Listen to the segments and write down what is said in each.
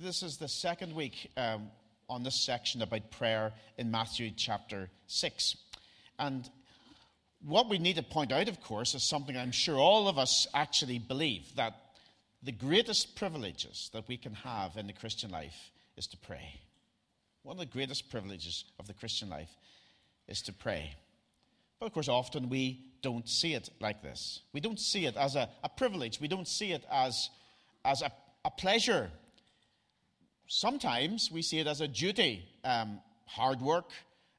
This is the second week um, on this section about prayer in Matthew chapter 6. And what we need to point out, of course, is something I'm sure all of us actually believe that the greatest privileges that we can have in the Christian life is to pray. One of the greatest privileges of the Christian life is to pray. But of course, often we don't see it like this. We don't see it as a, a privilege, we don't see it as, as a, a pleasure. Sometimes we see it as a duty, um, hard work,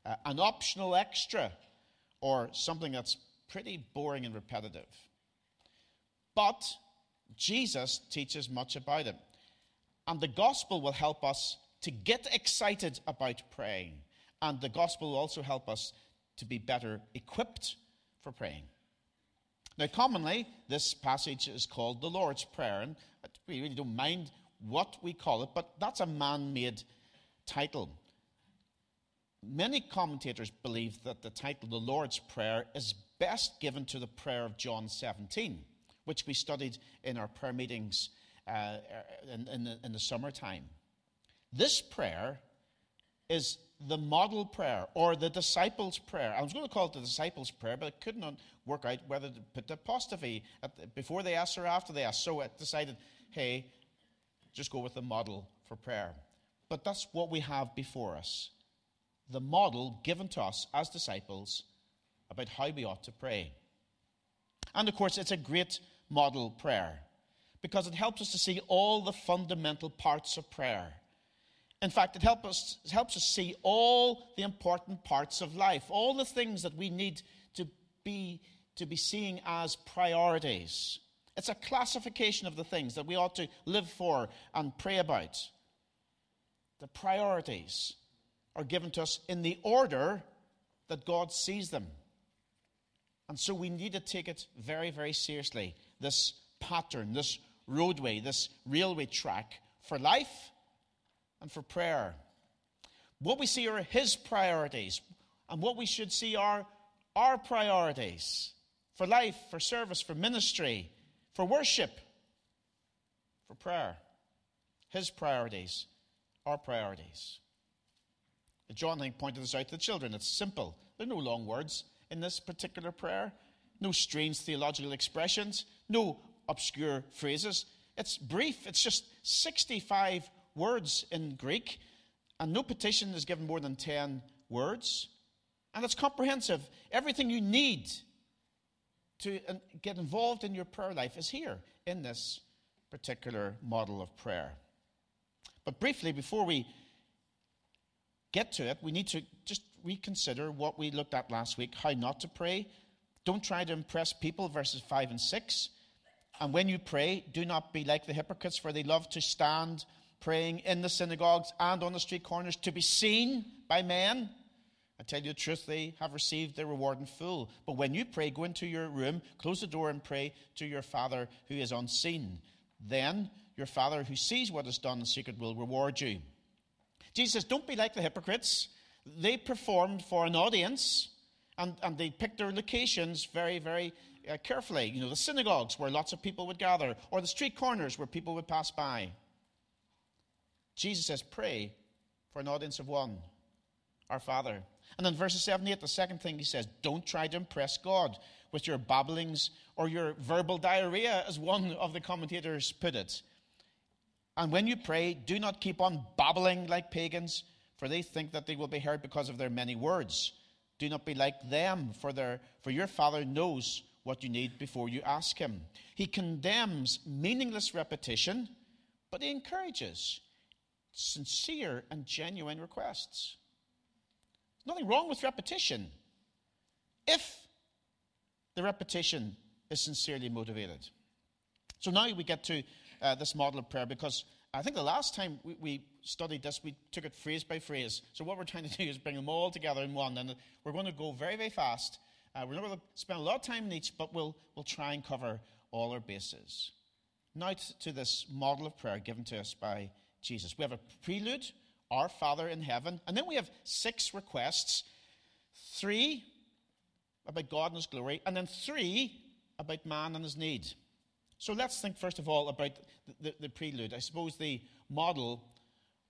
uh, an optional extra, or something that's pretty boring and repetitive. But Jesus teaches much about it. And the gospel will help us to get excited about praying. And the gospel will also help us to be better equipped for praying. Now, commonly, this passage is called the Lord's Prayer, and we really don't mind what we call it, but that's a man made title. Many commentators believe that the title, the Lord's Prayer, is best given to the prayer of John 17, which we studied in our prayer meetings uh, in, in, the, in the summertime. This prayer is the model prayer or the disciples' prayer. I was going to call it the disciples' prayer, but I could not work out whether to put the apostrophe the, before they asked or after they asked. So I decided, hey, just go with the model for prayer. But that's what we have before us the model given to us as disciples about how we ought to pray. And of course, it's a great model prayer because it helps us to see all the fundamental parts of prayer in fact, it help us, it helps us see all the important parts of life, all the things that we need to be, to be seeing as priorities. It's a classification of the things that we ought to live for and pray about. The priorities are given to us in the order that God sees them. And so we need to take it very, very seriously this pattern, this roadway, this railway track for life and for prayer. What we see are His priorities, and what we should see are our priorities for life, for service, for ministry, for worship, for prayer. His priorities, our priorities. John, I think, pointed this out to the children. It's simple. There are no long words in this particular prayer, no strange theological expressions, no obscure phrases. It's brief. It's just 65 words in Greek, and no petition is given more than 10 words. And it's comprehensive. Everything you need to uh, get involved in your prayer life is here in this particular model of prayer. But briefly, before we get to it, we need to just reconsider what we looked at last week how not to pray. Don't try to impress people, verses 5 and 6. And when you pray, do not be like the hypocrites, for they love to stand praying in the synagogues and on the street corners to be seen by men. I tell you the truth, they have received their reward in full. But when you pray, go into your room, close the door, and pray to your Father who is unseen. Then your Father who sees what is done in secret will reward you. Jesus Don't be like the hypocrites. They performed for an audience and, and they picked their locations very, very uh, carefully. You know, the synagogues where lots of people would gather, or the street corners where people would pass by. Jesus says, pray for an audience of one, our Father. And then verses 7 8, the second thing he says, don't try to impress God with your babblings or your verbal diarrhea, as one of the commentators put it. And when you pray, do not keep on babbling like pagans, for they think that they will be heard because of their many words. Do not be like them, for, their, for your Father knows what you need before you ask Him. He condemns meaningless repetition, but He encourages sincere and genuine requests. There's nothing wrong with repetition if the repetition is sincerely motivated. So now we get to uh, this model of prayer because I think the last time we, we, studied this, we took it phrase by phrase. So what we're trying to do is bring them all together in one, and we're going to go very, very fast. Uh, we're not going to spend a lot of time in each, but we'll, we'll try and cover all our bases. Now to this model of prayer given to us by Jesus. We have a prelude, Our Father in heaven, and then we have six requests three about God and His glory, and then three about man and his need. So let's think first of all about the, the, the prelude. I suppose the model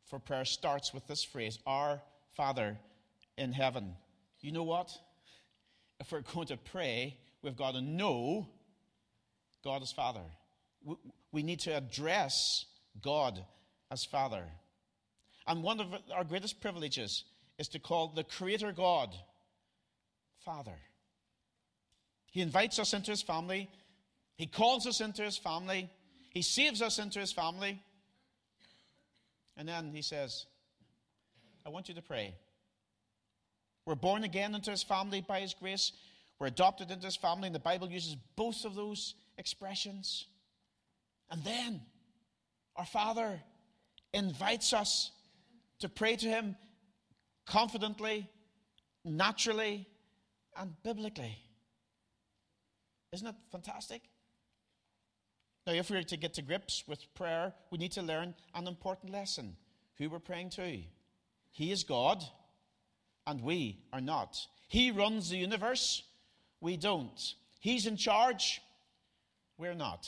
for prayer starts with this phrase Our Father in heaven. You know what? If we're going to pray, we've got to know God as Father. We need to address God as Father. And one of our greatest privileges is to call the Creator God Father. He invites us into His family, He calls us into His family, He saves us into His family. And then He says, I want you to pray. We're born again into His family by His grace. We're adopted into His family, and the Bible uses both of those expressions. And then our Father invites us to pray to Him confidently, naturally, and biblically. Isn't it fantastic? Now, if we're to get to grips with prayer, we need to learn an important lesson who we're praying to. He is God, and we are not. He runs the universe, we don't. He's in charge, we're not.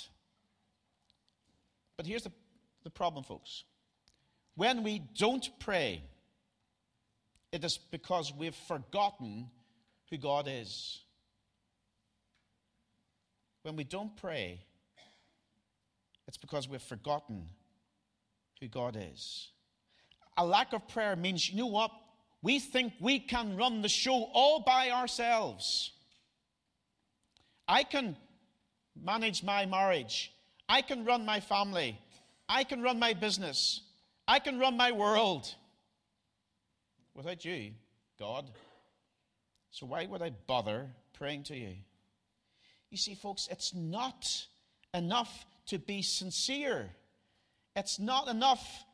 But here's the, the problem, folks. When we don't pray, it is because we've forgotten who God is. When we don't pray, it's because we've forgotten who God is. A lack of prayer means, you know what? We think we can run the show all by ourselves. I can manage my marriage. I can run my family. I can run my business. I can run my world without you, God. So why would I bother praying to you? You see, folks, it's not enough to be sincere. It's not enough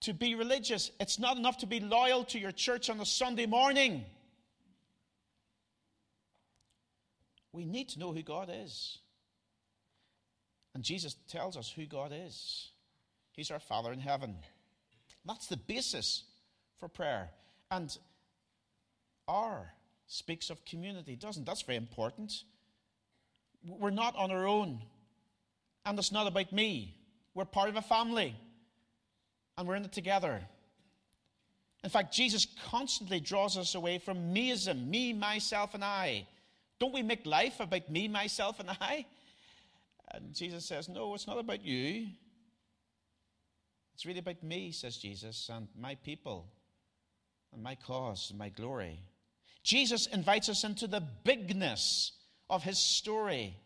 to be religious. It's not enough to be loyal to your church on a Sunday morning. We need to know who God is. And Jesus tells us who God is. He's our Father in heaven. That's the basis for prayer. And Our speaks of community, doesn't That's very important. We're not on our own. And it's not about me. We're part of a family. And we're in it together. In fact, Jesus constantly draws us away from meism me, myself, and I. Don't we make life about me, myself, and I? And Jesus says, No, it's not about you. It's really about me, says Jesus, and my people, and my cause, and my glory. Jesus invites us into the bigness of his story.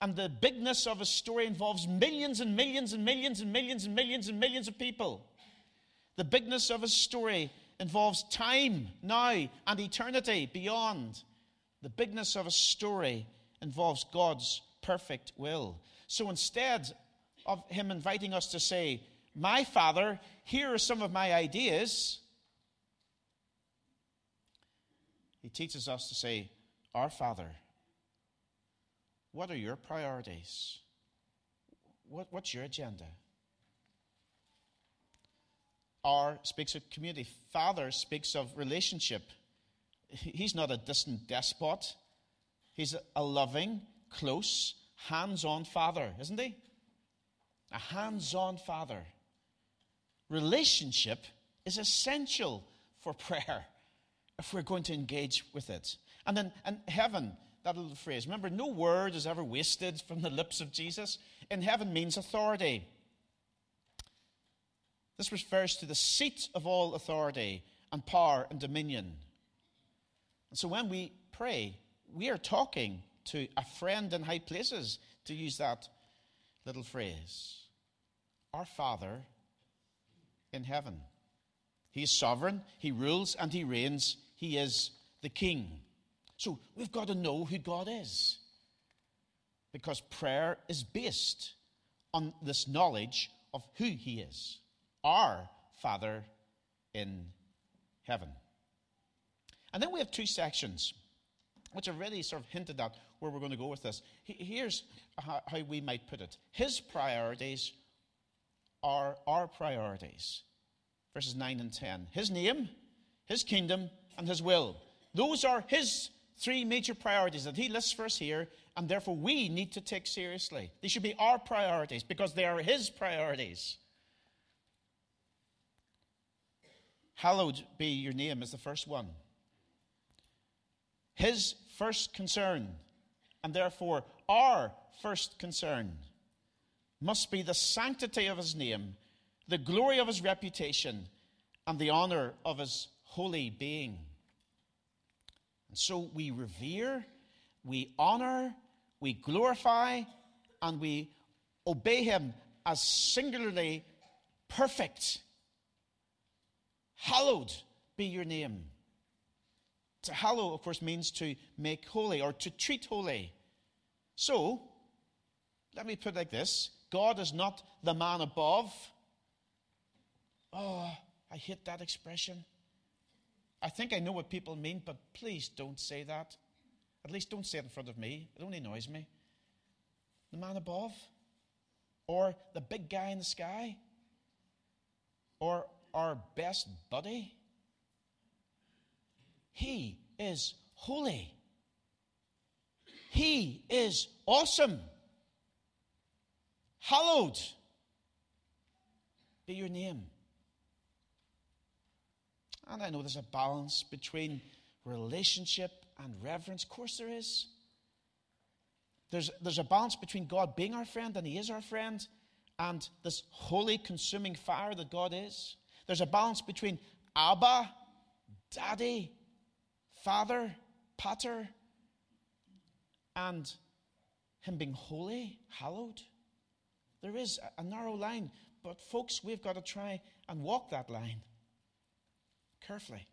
And the bigness of his story involves millions and millions and millions and millions and millions and millions of people. The bigness of his story involves time now and eternity beyond. The bigness of his story involves God's perfect will. So instead of him inviting us to say, My Father, here are some of my ideas, he teaches us to say, Our Father, what are your priorities? What, what's your agenda? Our speaks of community. Father speaks of relationship. He's not a distant despot. He's a loving, close, hands on father, isn't he? A hands on father. Relationship is essential for prayer if we're going to engage with it. And then, and heaven, that little phrase. Remember, no word is ever wasted from the lips of Jesus. In heaven means authority. This refers to the seat of all authority and power and dominion. And so when we pray, we are talking to a friend in high places, to use that little phrase our Father in heaven. He is sovereign, He rules, and He reigns. He is the King. So we've got to know who God is. Because prayer is based on this knowledge of who He is our Father in heaven. And then we have two sections, which are really sort of hinted at where we're going to go with this. Here's how we might put it His priorities are our priorities. Verses 9 and 10. His name, His kingdom, and His will. Those are His three major priorities that He lists for us here, and therefore we need to take seriously. They should be our priorities because they are His priorities. Hallowed be your name is the first one. His first concern, and therefore our first concern must be the sanctity of his name, the glory of his reputation, and the honor of his holy being. And so we revere, we honor, we glorify, and we obey him as singularly perfect. Hallowed be your name. To hallow, of course, means to make holy or to treat holy. So, let me put it like this God is not the man above. Oh, I hate that expression. I think I know what people mean, but please don't say that. At least don't say it in front of me. It only annoys me. The man above? Or the big guy in the sky? Or our best buddy? He is holy. He is awesome. Hallowed be your name. And I know there's a balance between relationship and reverence. Of course, there is. There's, there's a balance between God being our friend, and He is our friend, and this holy, consuming fire that God is. There's a balance between Abba, Daddy, Father, Pater, and Him being holy, hallowed. There is a narrow line, but folks, we've got to try and walk that line carefully.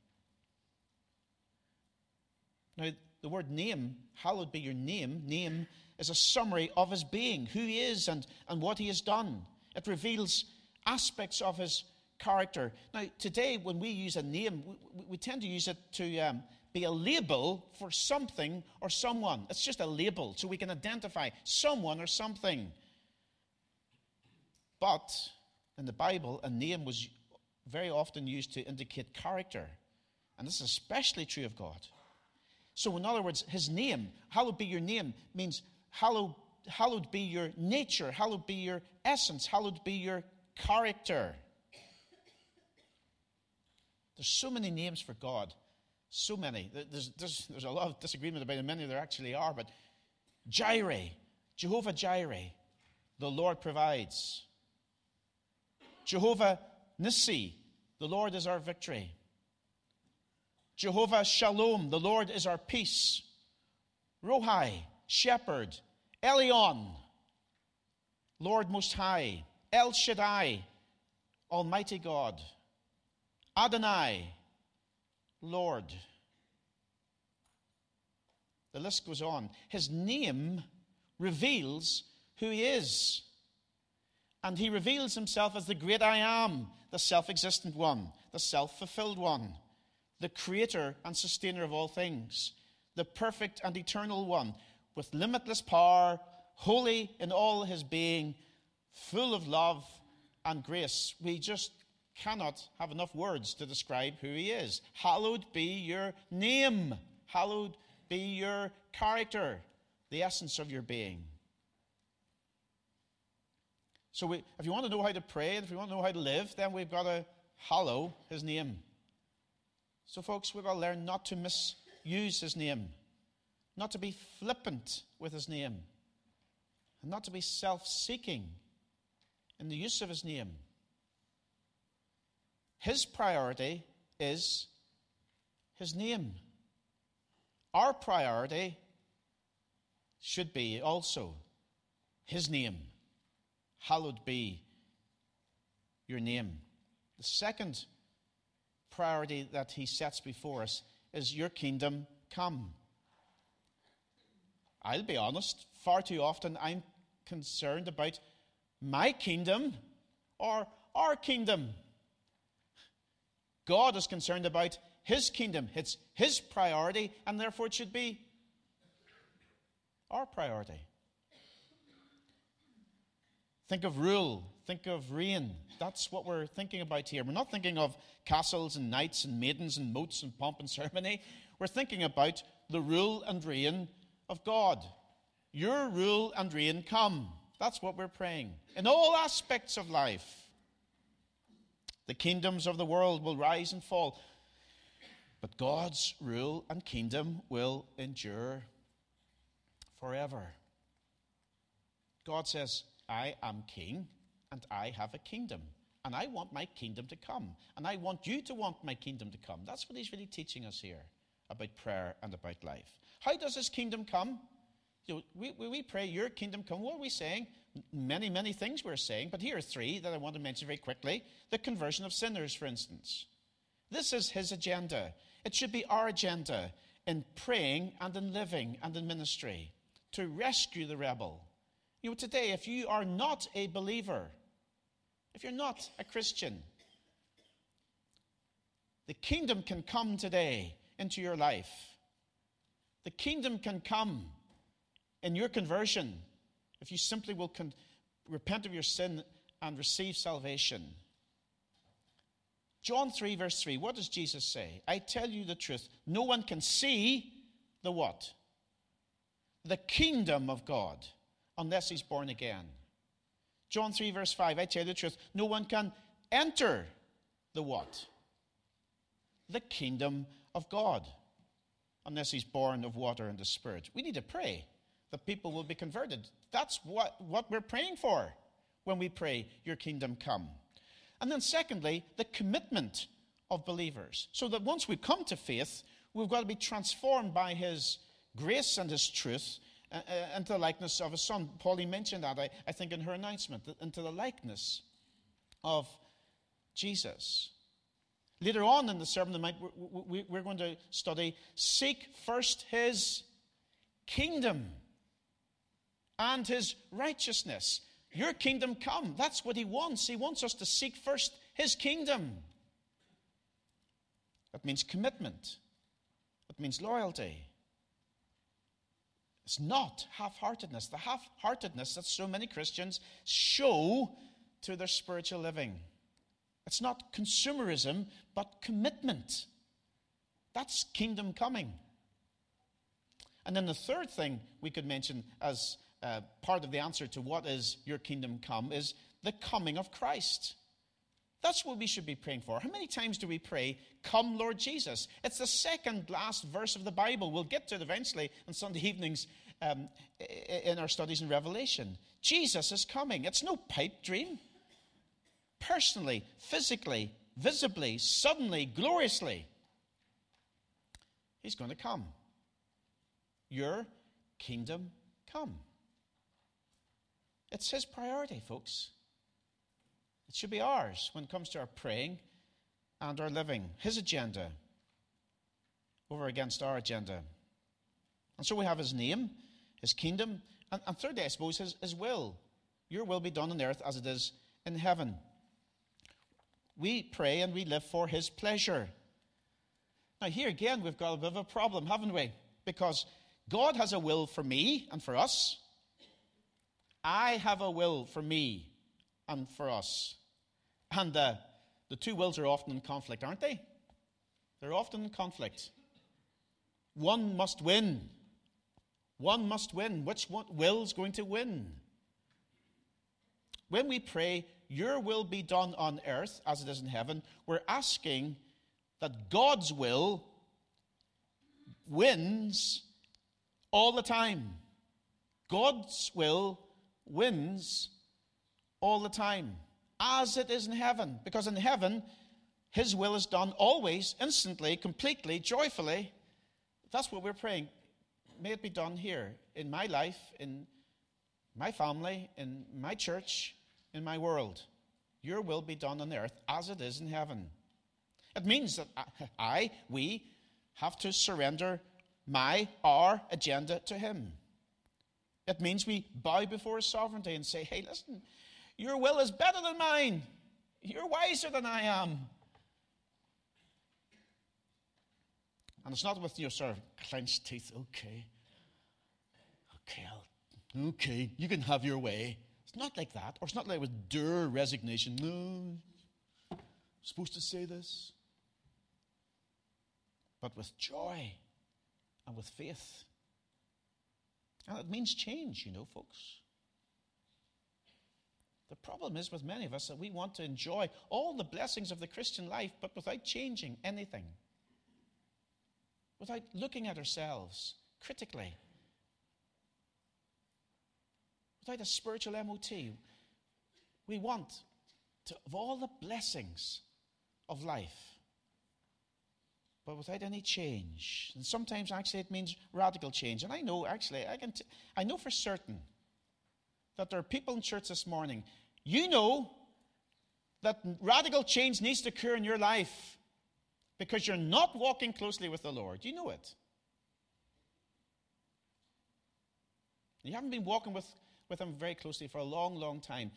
Now, the word name, hallowed be your name, name is a summary of his being, who he is and, and what he has done. It reveals aspects of his character. Now, today, when we use a name, we, we tend to use it to um, be a label for something or someone. It's just a label, so we can identify someone or something. But in the Bible, a name was very often used to indicate character. And this is especially true of God. So, in other words, his name, hallowed be your name, means hallowed, hallowed be your nature, hallowed be your essence, hallowed be your character. There's so many names for God. So many. There's, there's, there's a lot of disagreement about how many there actually are, but Jireh, Jehovah Jireh, the Lord provides. Jehovah Nissi, the Lord is our victory. Jehovah Shalom, the Lord is our peace. Rohai, shepherd. Elion, Lord Most High. El Shaddai, Almighty God. Adonai, Lord. The list goes on. His name reveals who he is. And he reveals himself as the great I am, the self existent one, the self fulfilled one, the creator and sustainer of all things, the perfect and eternal one, with limitless power, holy in all his being, full of love and grace. We just cannot have enough words to describe who he is. Hallowed be your name, hallowed be your character, the essence of your being. So, we, if you want to know how to pray, and if you want to know how to live, then we've got to hallow his name. So, folks, we've got to learn not to misuse his name, not to be flippant with his name, and not to be self seeking in the use of his name. His priority is his name. Our priority should be also his name. Hallowed be your name. The second priority that he sets before us is your kingdom come. I'll be honest, far too often I'm concerned about my kingdom or our kingdom. God is concerned about his kingdom. It's his priority, and therefore it should be our priority. Think of rule, think of reign. That's what we're thinking about here. We're not thinking of castles and knights and maidens and moats and pomp and ceremony. We're thinking about the rule and reign of God. Your rule and reign come. That's what we're praying in all aspects of life. The kingdoms of the world will rise and fall. But God's rule and kingdom will endure forever. God says, I am king and I have a kingdom. And I want my kingdom to come. And I want you to want my kingdom to come. That's what he's really teaching us here about prayer and about life. How does his kingdom come? You know, we, we pray, Your kingdom come. What are we saying? Many, many things we're saying, but here are three that I want to mention very quickly. The conversion of sinners, for instance. This is his agenda. It should be our agenda in praying and in living and in ministry to rescue the rebel. You know, today, if you are not a believer, if you're not a Christian, the kingdom can come today into your life. The kingdom can come in your conversion if you simply will con- repent of your sin and receive salvation. John 3, verse 3, what does Jesus say? I tell you the truth. No one can see the what? The kingdom of God unless he's born again. John 3, verse 5, I tell you the truth. No one can enter the what? The kingdom of God unless he's born of water and the Spirit. We need to pray that people will be converted. That's what, what we're praying for when we pray, Your kingdom come. And then, secondly, the commitment of believers. So that once we come to faith, we've got to be transformed by His grace and His truth uh, into the likeness of His Son. Pauline mentioned that, I, I think, in her announcement, into the likeness of Jesus. Later on in the Sermon of the Mount, we're going to study seek first His kingdom and his righteousness. Your kingdom come. That's what he wants. He wants us to seek first his kingdom. That means commitment, that means loyalty. It's not half heartedness. The half heartedness that so many Christians show to their spiritual living. It's not consumerism, but commitment. That's kingdom coming. And then the third thing we could mention as uh, part of the answer to what is your kingdom come is the coming of Christ. That's what we should be praying for. How many times do we pray, Come, Lord Jesus? It's the second last verse of the Bible. We'll get to it eventually on Sunday evenings um, in our studies in Revelation. Jesus is coming. It's no pipe dream. Personally, physically, visibly, suddenly, gloriously, He's going to come. Your kingdom come. It's His priority, folks. It should be ours when it comes to our praying and our living. His agenda over against our agenda. And so we have His name, His kingdom, and, and thirdly, I suppose, his, his will. Your will be done on earth as it is in heaven. We pray and we live for His pleasure. Now, here again, we've got a bit of a problem, haven't we? Because God has a will for me and for us, I have a will for me and for us. And uh, the two wills are often in conflict, aren't they? They're often in conflict. One must win. One must win. Which one will's going to win? When we pray, Your will be done on earth as it is in heaven, we're asking that God's will wins all the time. God's will wins all the time, as it is in heaven. Because in heaven, His will is done always, instantly, completely, joyfully. That's what we're praying. May it be done here in my life, in my family, in my church, in my world. Your will be done on earth as it is in heaven. It means that I, we, have to surrender my, our agenda to Him. It means we bow before His sovereignty and say, hey, listen, your will is better than mine. You're wiser than I am. And it's not with your sort of clenched teeth, okay. Okay, I'll, okay, you can have your way. It's not like that. Or it's not like with dour resignation. No, I'm supposed to say this. But with joy and with faith. And it means change, you know, folks. The problem is with many of us that we want to enjoy all the blessings of the Christian life, but without changing anything, without looking at ourselves critically, without a spiritual MOT. We want to, of all the blessings of life, but without any change. And sometimes actually it means radical change. And I know actually, I can t- I know for certain that there are people in church this morning. You know that radical change needs to occur in your life because you're not walking closely with the Lord. You know it. You haven't been walking with, with Him very closely for a long, long time.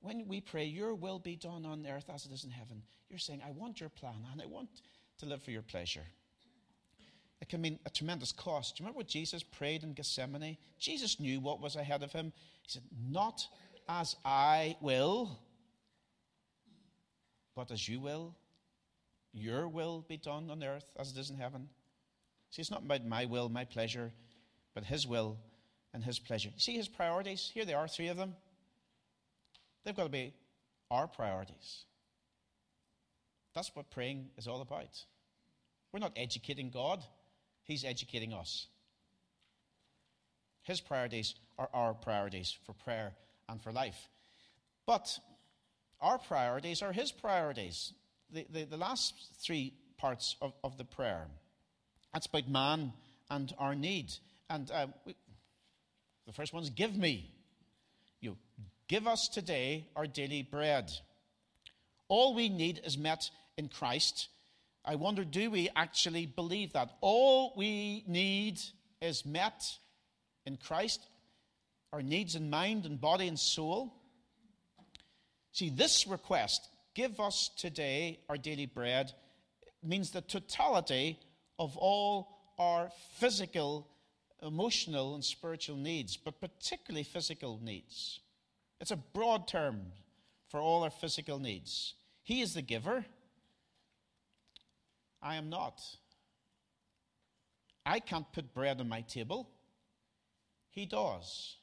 When we pray, Your will be done on earth as it is in heaven, you're saying, I want your plan and I want to live for your pleasure. It can mean a tremendous cost. Do you remember what Jesus prayed in Gethsemane? Jesus knew what was ahead of him. He said, Not as I will, but as you will. Your will be done on earth as it is in heaven. See, it's not about my will, my pleasure, but His will and His pleasure. See His priorities? Here they are, three of them. They've got to be our priorities. That's what praying is all about. We're not educating God, He's educating us. His priorities are our priorities for prayer and for life. But our priorities are His priorities. The, the, the last three parts of, of the prayer that's about man and our need. And uh, we, the first one is give me. You give us today our daily bread. All we need is met in Christ. I wonder, do we actually believe that? All we need is met in Christ, our needs in mind and body and soul. See, this request, give us today our daily bread, means the totality of all our physical, emotional, and spiritual needs, but particularly physical needs. It's a broad term for all our physical needs. He is the giver. I am not. I can't put bread on my table. He does.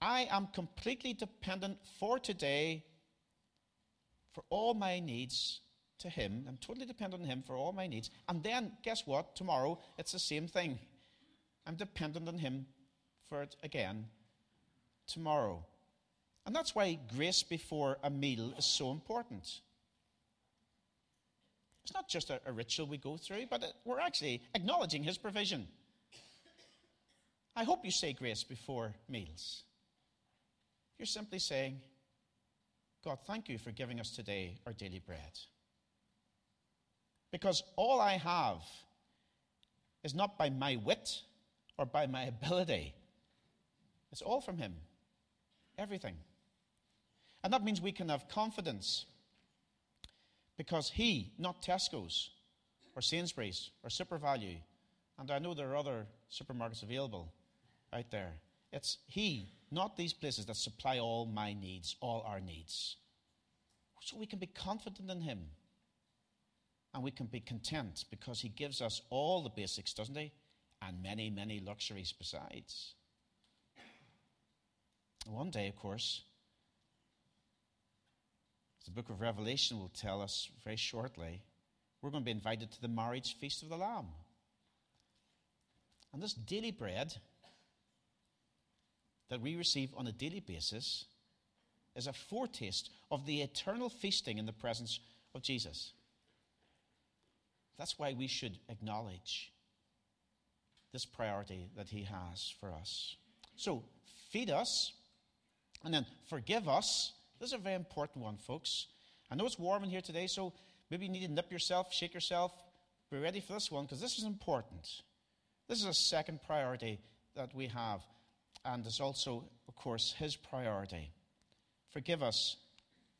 I am completely dependent for today for all my needs to Him. I'm totally dependent on Him for all my needs. And then, guess what? Tomorrow, it's the same thing. I'm dependent on Him for it again tomorrow. And that's why grace before a meal is so important. It's not just a, a ritual we go through, but it, we're actually acknowledging His provision. I hope you say grace before meals. You're simply saying, God, thank you for giving us today our daily bread. Because all I have is not by my wit or by my ability, it's all from Him. Everything. And that means we can have confidence because He, not Tesco's or Sainsbury's or SuperValu, and I know there are other supermarkets available out there, it's He, not these places, that supply all my needs, all our needs. So we can be confident in Him. And we can be content because He gives us all the basics, doesn't He? And many, many luxuries besides. One day, of course, the book of Revelation will tell us very shortly, we're going to be invited to the marriage feast of the Lamb. And this daily bread that we receive on a daily basis is a foretaste of the eternal feasting in the presence of Jesus. That's why we should acknowledge this priority that He has for us. So, feed us, and then forgive us this is a very important one, folks. I know it's warm in here today, so maybe you need to nip yourself, shake yourself. Be ready for this one because this is important. This is a second priority that we have, and is also, of course, His priority. Forgive us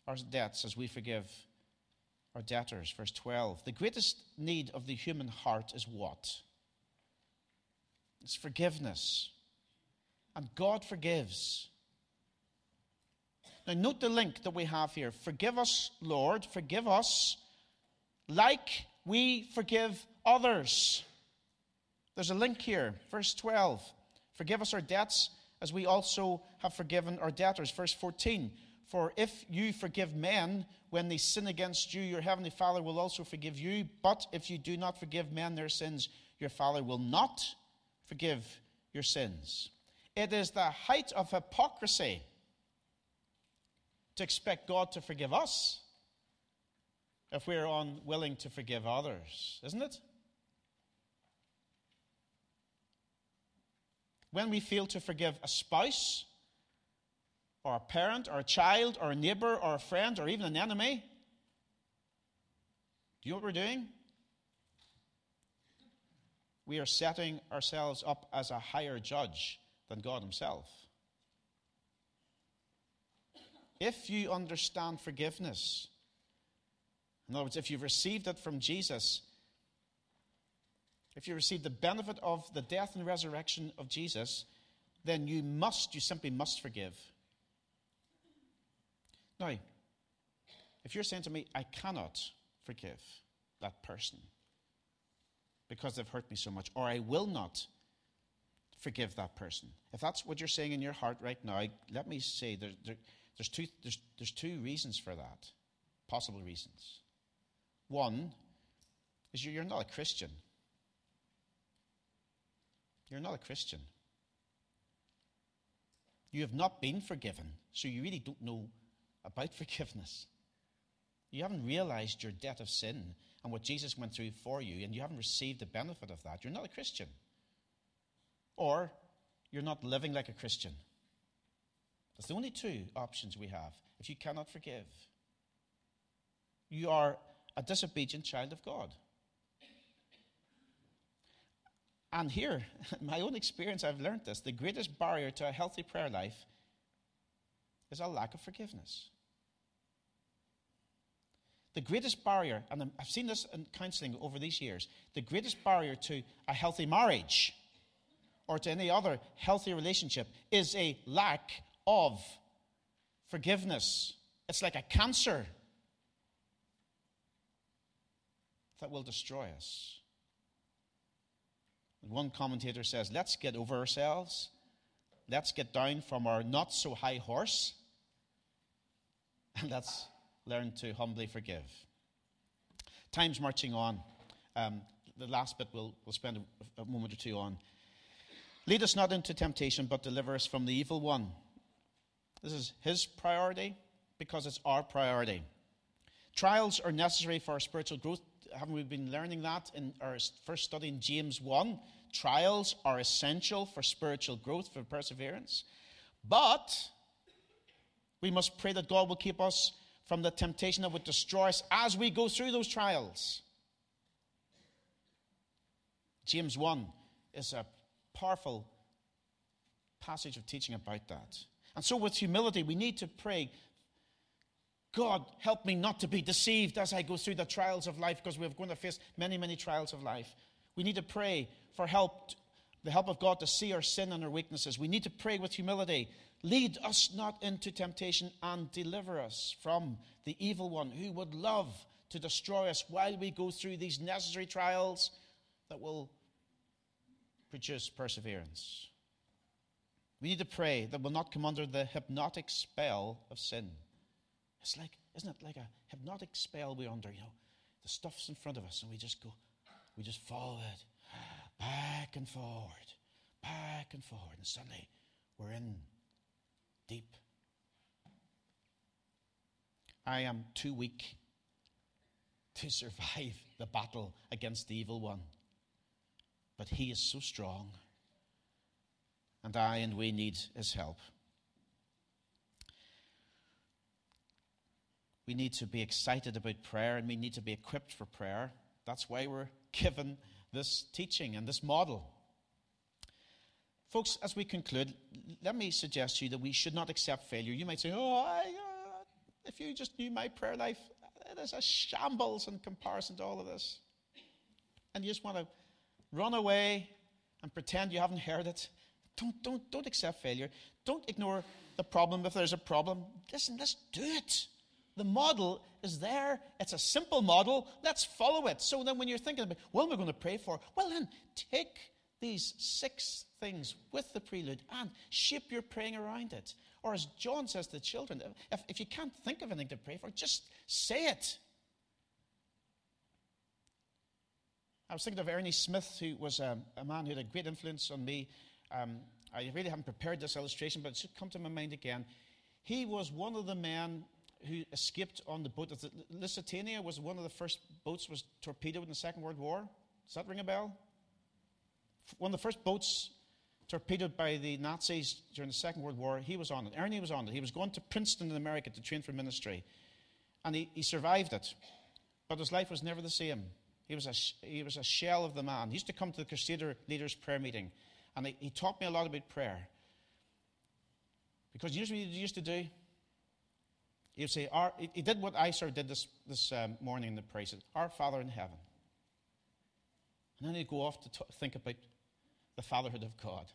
our debts as we forgive our debtors. Verse 12. The greatest need of the human heart is what? It's forgiveness. And God forgives. Now, note the link that we have here. Forgive us, Lord, forgive us like we forgive others. There's a link here. Verse 12. Forgive us our debts as we also have forgiven our debtors. Verse 14 For if you forgive men when they sin against you, your heavenly Father will also forgive you. But if you do not forgive men their sins, your Father will not forgive your sins. It is the height of hypocrisy to expect God to forgive us if we're unwilling to forgive others, isn't it? When we fail to forgive a spouse, or a parent, or a child, or a neighbor, or a friend, or even an enemy, do you know what we're doing? We are setting ourselves up as a higher judge than God Himself. If you understand forgiveness, in other words, if you've received it from Jesus, if you receive the benefit of the death and resurrection of Jesus, then you must, you simply must forgive. Now, if you're saying to me, I cannot forgive that person because they've hurt me so much, or I will not forgive that person, if that's what you're saying in your heart right now, let me say there, there, there's, two, there's, there's two reasons for that, possible reasons. One is you're not a Christian. You're not a Christian. You have not been forgiven, so you really don't know about forgiveness. You haven't realized your debt of sin and what Jesus went through for you, and you haven't received the benefit of that. You're not a Christian. Or you're not living like a Christian. That's the only two options we have if you cannot forgive. You are a disobedient child of God. And here, my own experience, I've learned this the greatest barrier to a healthy prayer life is a lack of forgiveness. The greatest barrier, and I've seen this in counseling over these years, the greatest barrier to a healthy marriage or to any other healthy relationship is a lack of forgiveness. It's like a cancer that will destroy us. One commentator says, let's get over ourselves. Let's get down from our not so high horse. And let's learn to humbly forgive. Time's marching on. Um, the last bit we'll, we'll spend a, a moment or two on. Lead us not into temptation, but deliver us from the evil one. This is his priority because it's our priority. Trials are necessary for our spiritual growth haven't we been learning that in our first study in James 1? Trials are essential for spiritual growth, for perseverance. But we must pray that God will keep us from the temptation that would destroy us as we go through those trials. James 1 is a powerful passage of teaching about that. And so, with humility, we need to pray God, help me not to be deceived as I go through the trials of life because we're going to face many, many trials of life. We need to pray for help, the help of God to see our sin and our weaknesses. We need to pray with humility. Lead us not into temptation and deliver us from the evil one who would love to destroy us while we go through these necessary trials that will produce perseverance. We need to pray that we'll not come under the hypnotic spell of sin. It's like, isn't it like a hypnotic spell we're under, you know? The stuff's in front of us and we just go, we just follow it back and forward, back and forward, and suddenly we're in deep. I am too weak to survive the battle against the evil one. But he is so strong. And I and we need his help. We need to be excited about prayer and we need to be equipped for prayer. That's why we're given this teaching and this model. Folks, as we conclude, let me suggest to you that we should not accept failure. You might say, Oh, I, uh, if you just knew my prayer life, it is a shambles in comparison to all of this. And you just want to run away and pretend you haven't heard it. Don't, don't, don't accept failure. Don't ignore the problem if there's a problem. Listen, let's do it. The model is there. It's a simple model. Let's follow it. So then, when you're thinking about what am I going to pray for? Well, then take these six things with the prelude and shape your praying around it. Or as John says to the children, if, if you can't think of anything to pray for, just say it. I was thinking of Ernie Smith, who was um, a man who had a great influence on me. Um, I really haven't prepared this illustration, but it should come to my mind again. He was one of the men who escaped on the boat. The Lusitania was one of the first boats was torpedoed in the Second World War. Does that ring a bell? One of the first boats torpedoed by the Nazis during the Second World War, he was on it. Ernie was on it. He was going to Princeton in America to train for ministry. And he, he survived it. But his life was never the same. He was, a, he was a shell of the man. He used to come to the Crusader leaders' prayer meeting. And he, he taught me a lot about prayer. Because you he used to do? He would say, our, he did what I sort of did this, this um, morning in the. Said, Our Father in heaven. And then he'd go off to t- think about the fatherhood of God.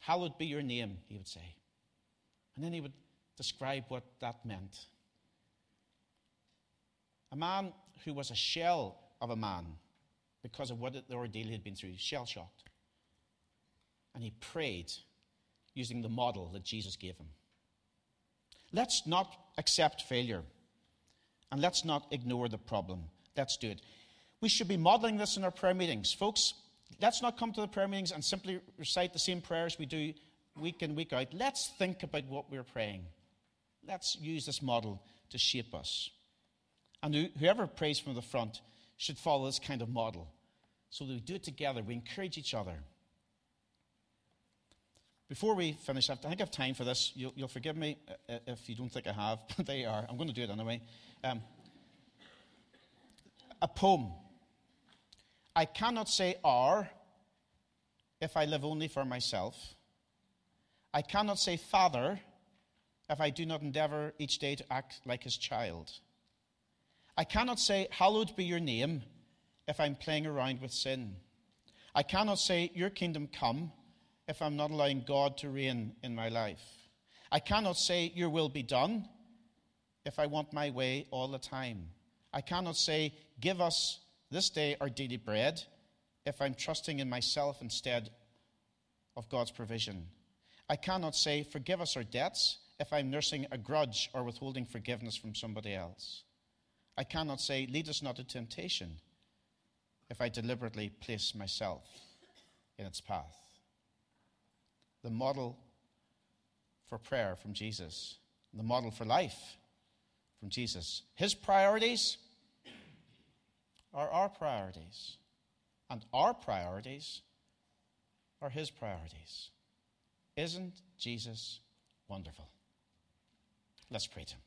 Hallowed be your name, he would say. And then he would describe what that meant. A man who was a shell of a man because of what the ordeal he had been through, shell shocked. And he prayed using the model that Jesus gave him. Let's not accept failure. And let's not ignore the problem. Let's do it. We should be modeling this in our prayer meetings. Folks, let's not come to the prayer meetings and simply recite the same prayers we do week in, week out. Let's think about what we're praying. Let's use this model to shape us. And whoever prays from the front should follow this kind of model. So we do it together, we encourage each other. Before we finish, I think I have time for this. You'll, you'll forgive me uh, uh, if you don't think I have, but they are. I'm going to do it anyway. Um, a poem. I cannot say Our if I live only for myself. I cannot say Father if I do not endeavor each day to act like his child. I cannot say, Hallowed be your name, if I'm playing around with sin. I cannot say, Your kingdom come, if I'm not allowing God to reign in my life. I cannot say, Your will be done, if I want my way all the time. I cannot say, Give us this day our daily bread, if I'm trusting in myself instead of God's provision. I cannot say, Forgive us our debts, if I'm nursing a grudge or withholding forgiveness from somebody else. I cannot say, Lead us not to temptation, if I deliberately place myself in its path. The model for prayer from Jesus, the model for life from Jesus. His priorities are our priorities, and our priorities are his priorities. Isn't Jesus wonderful? Let's pray to him.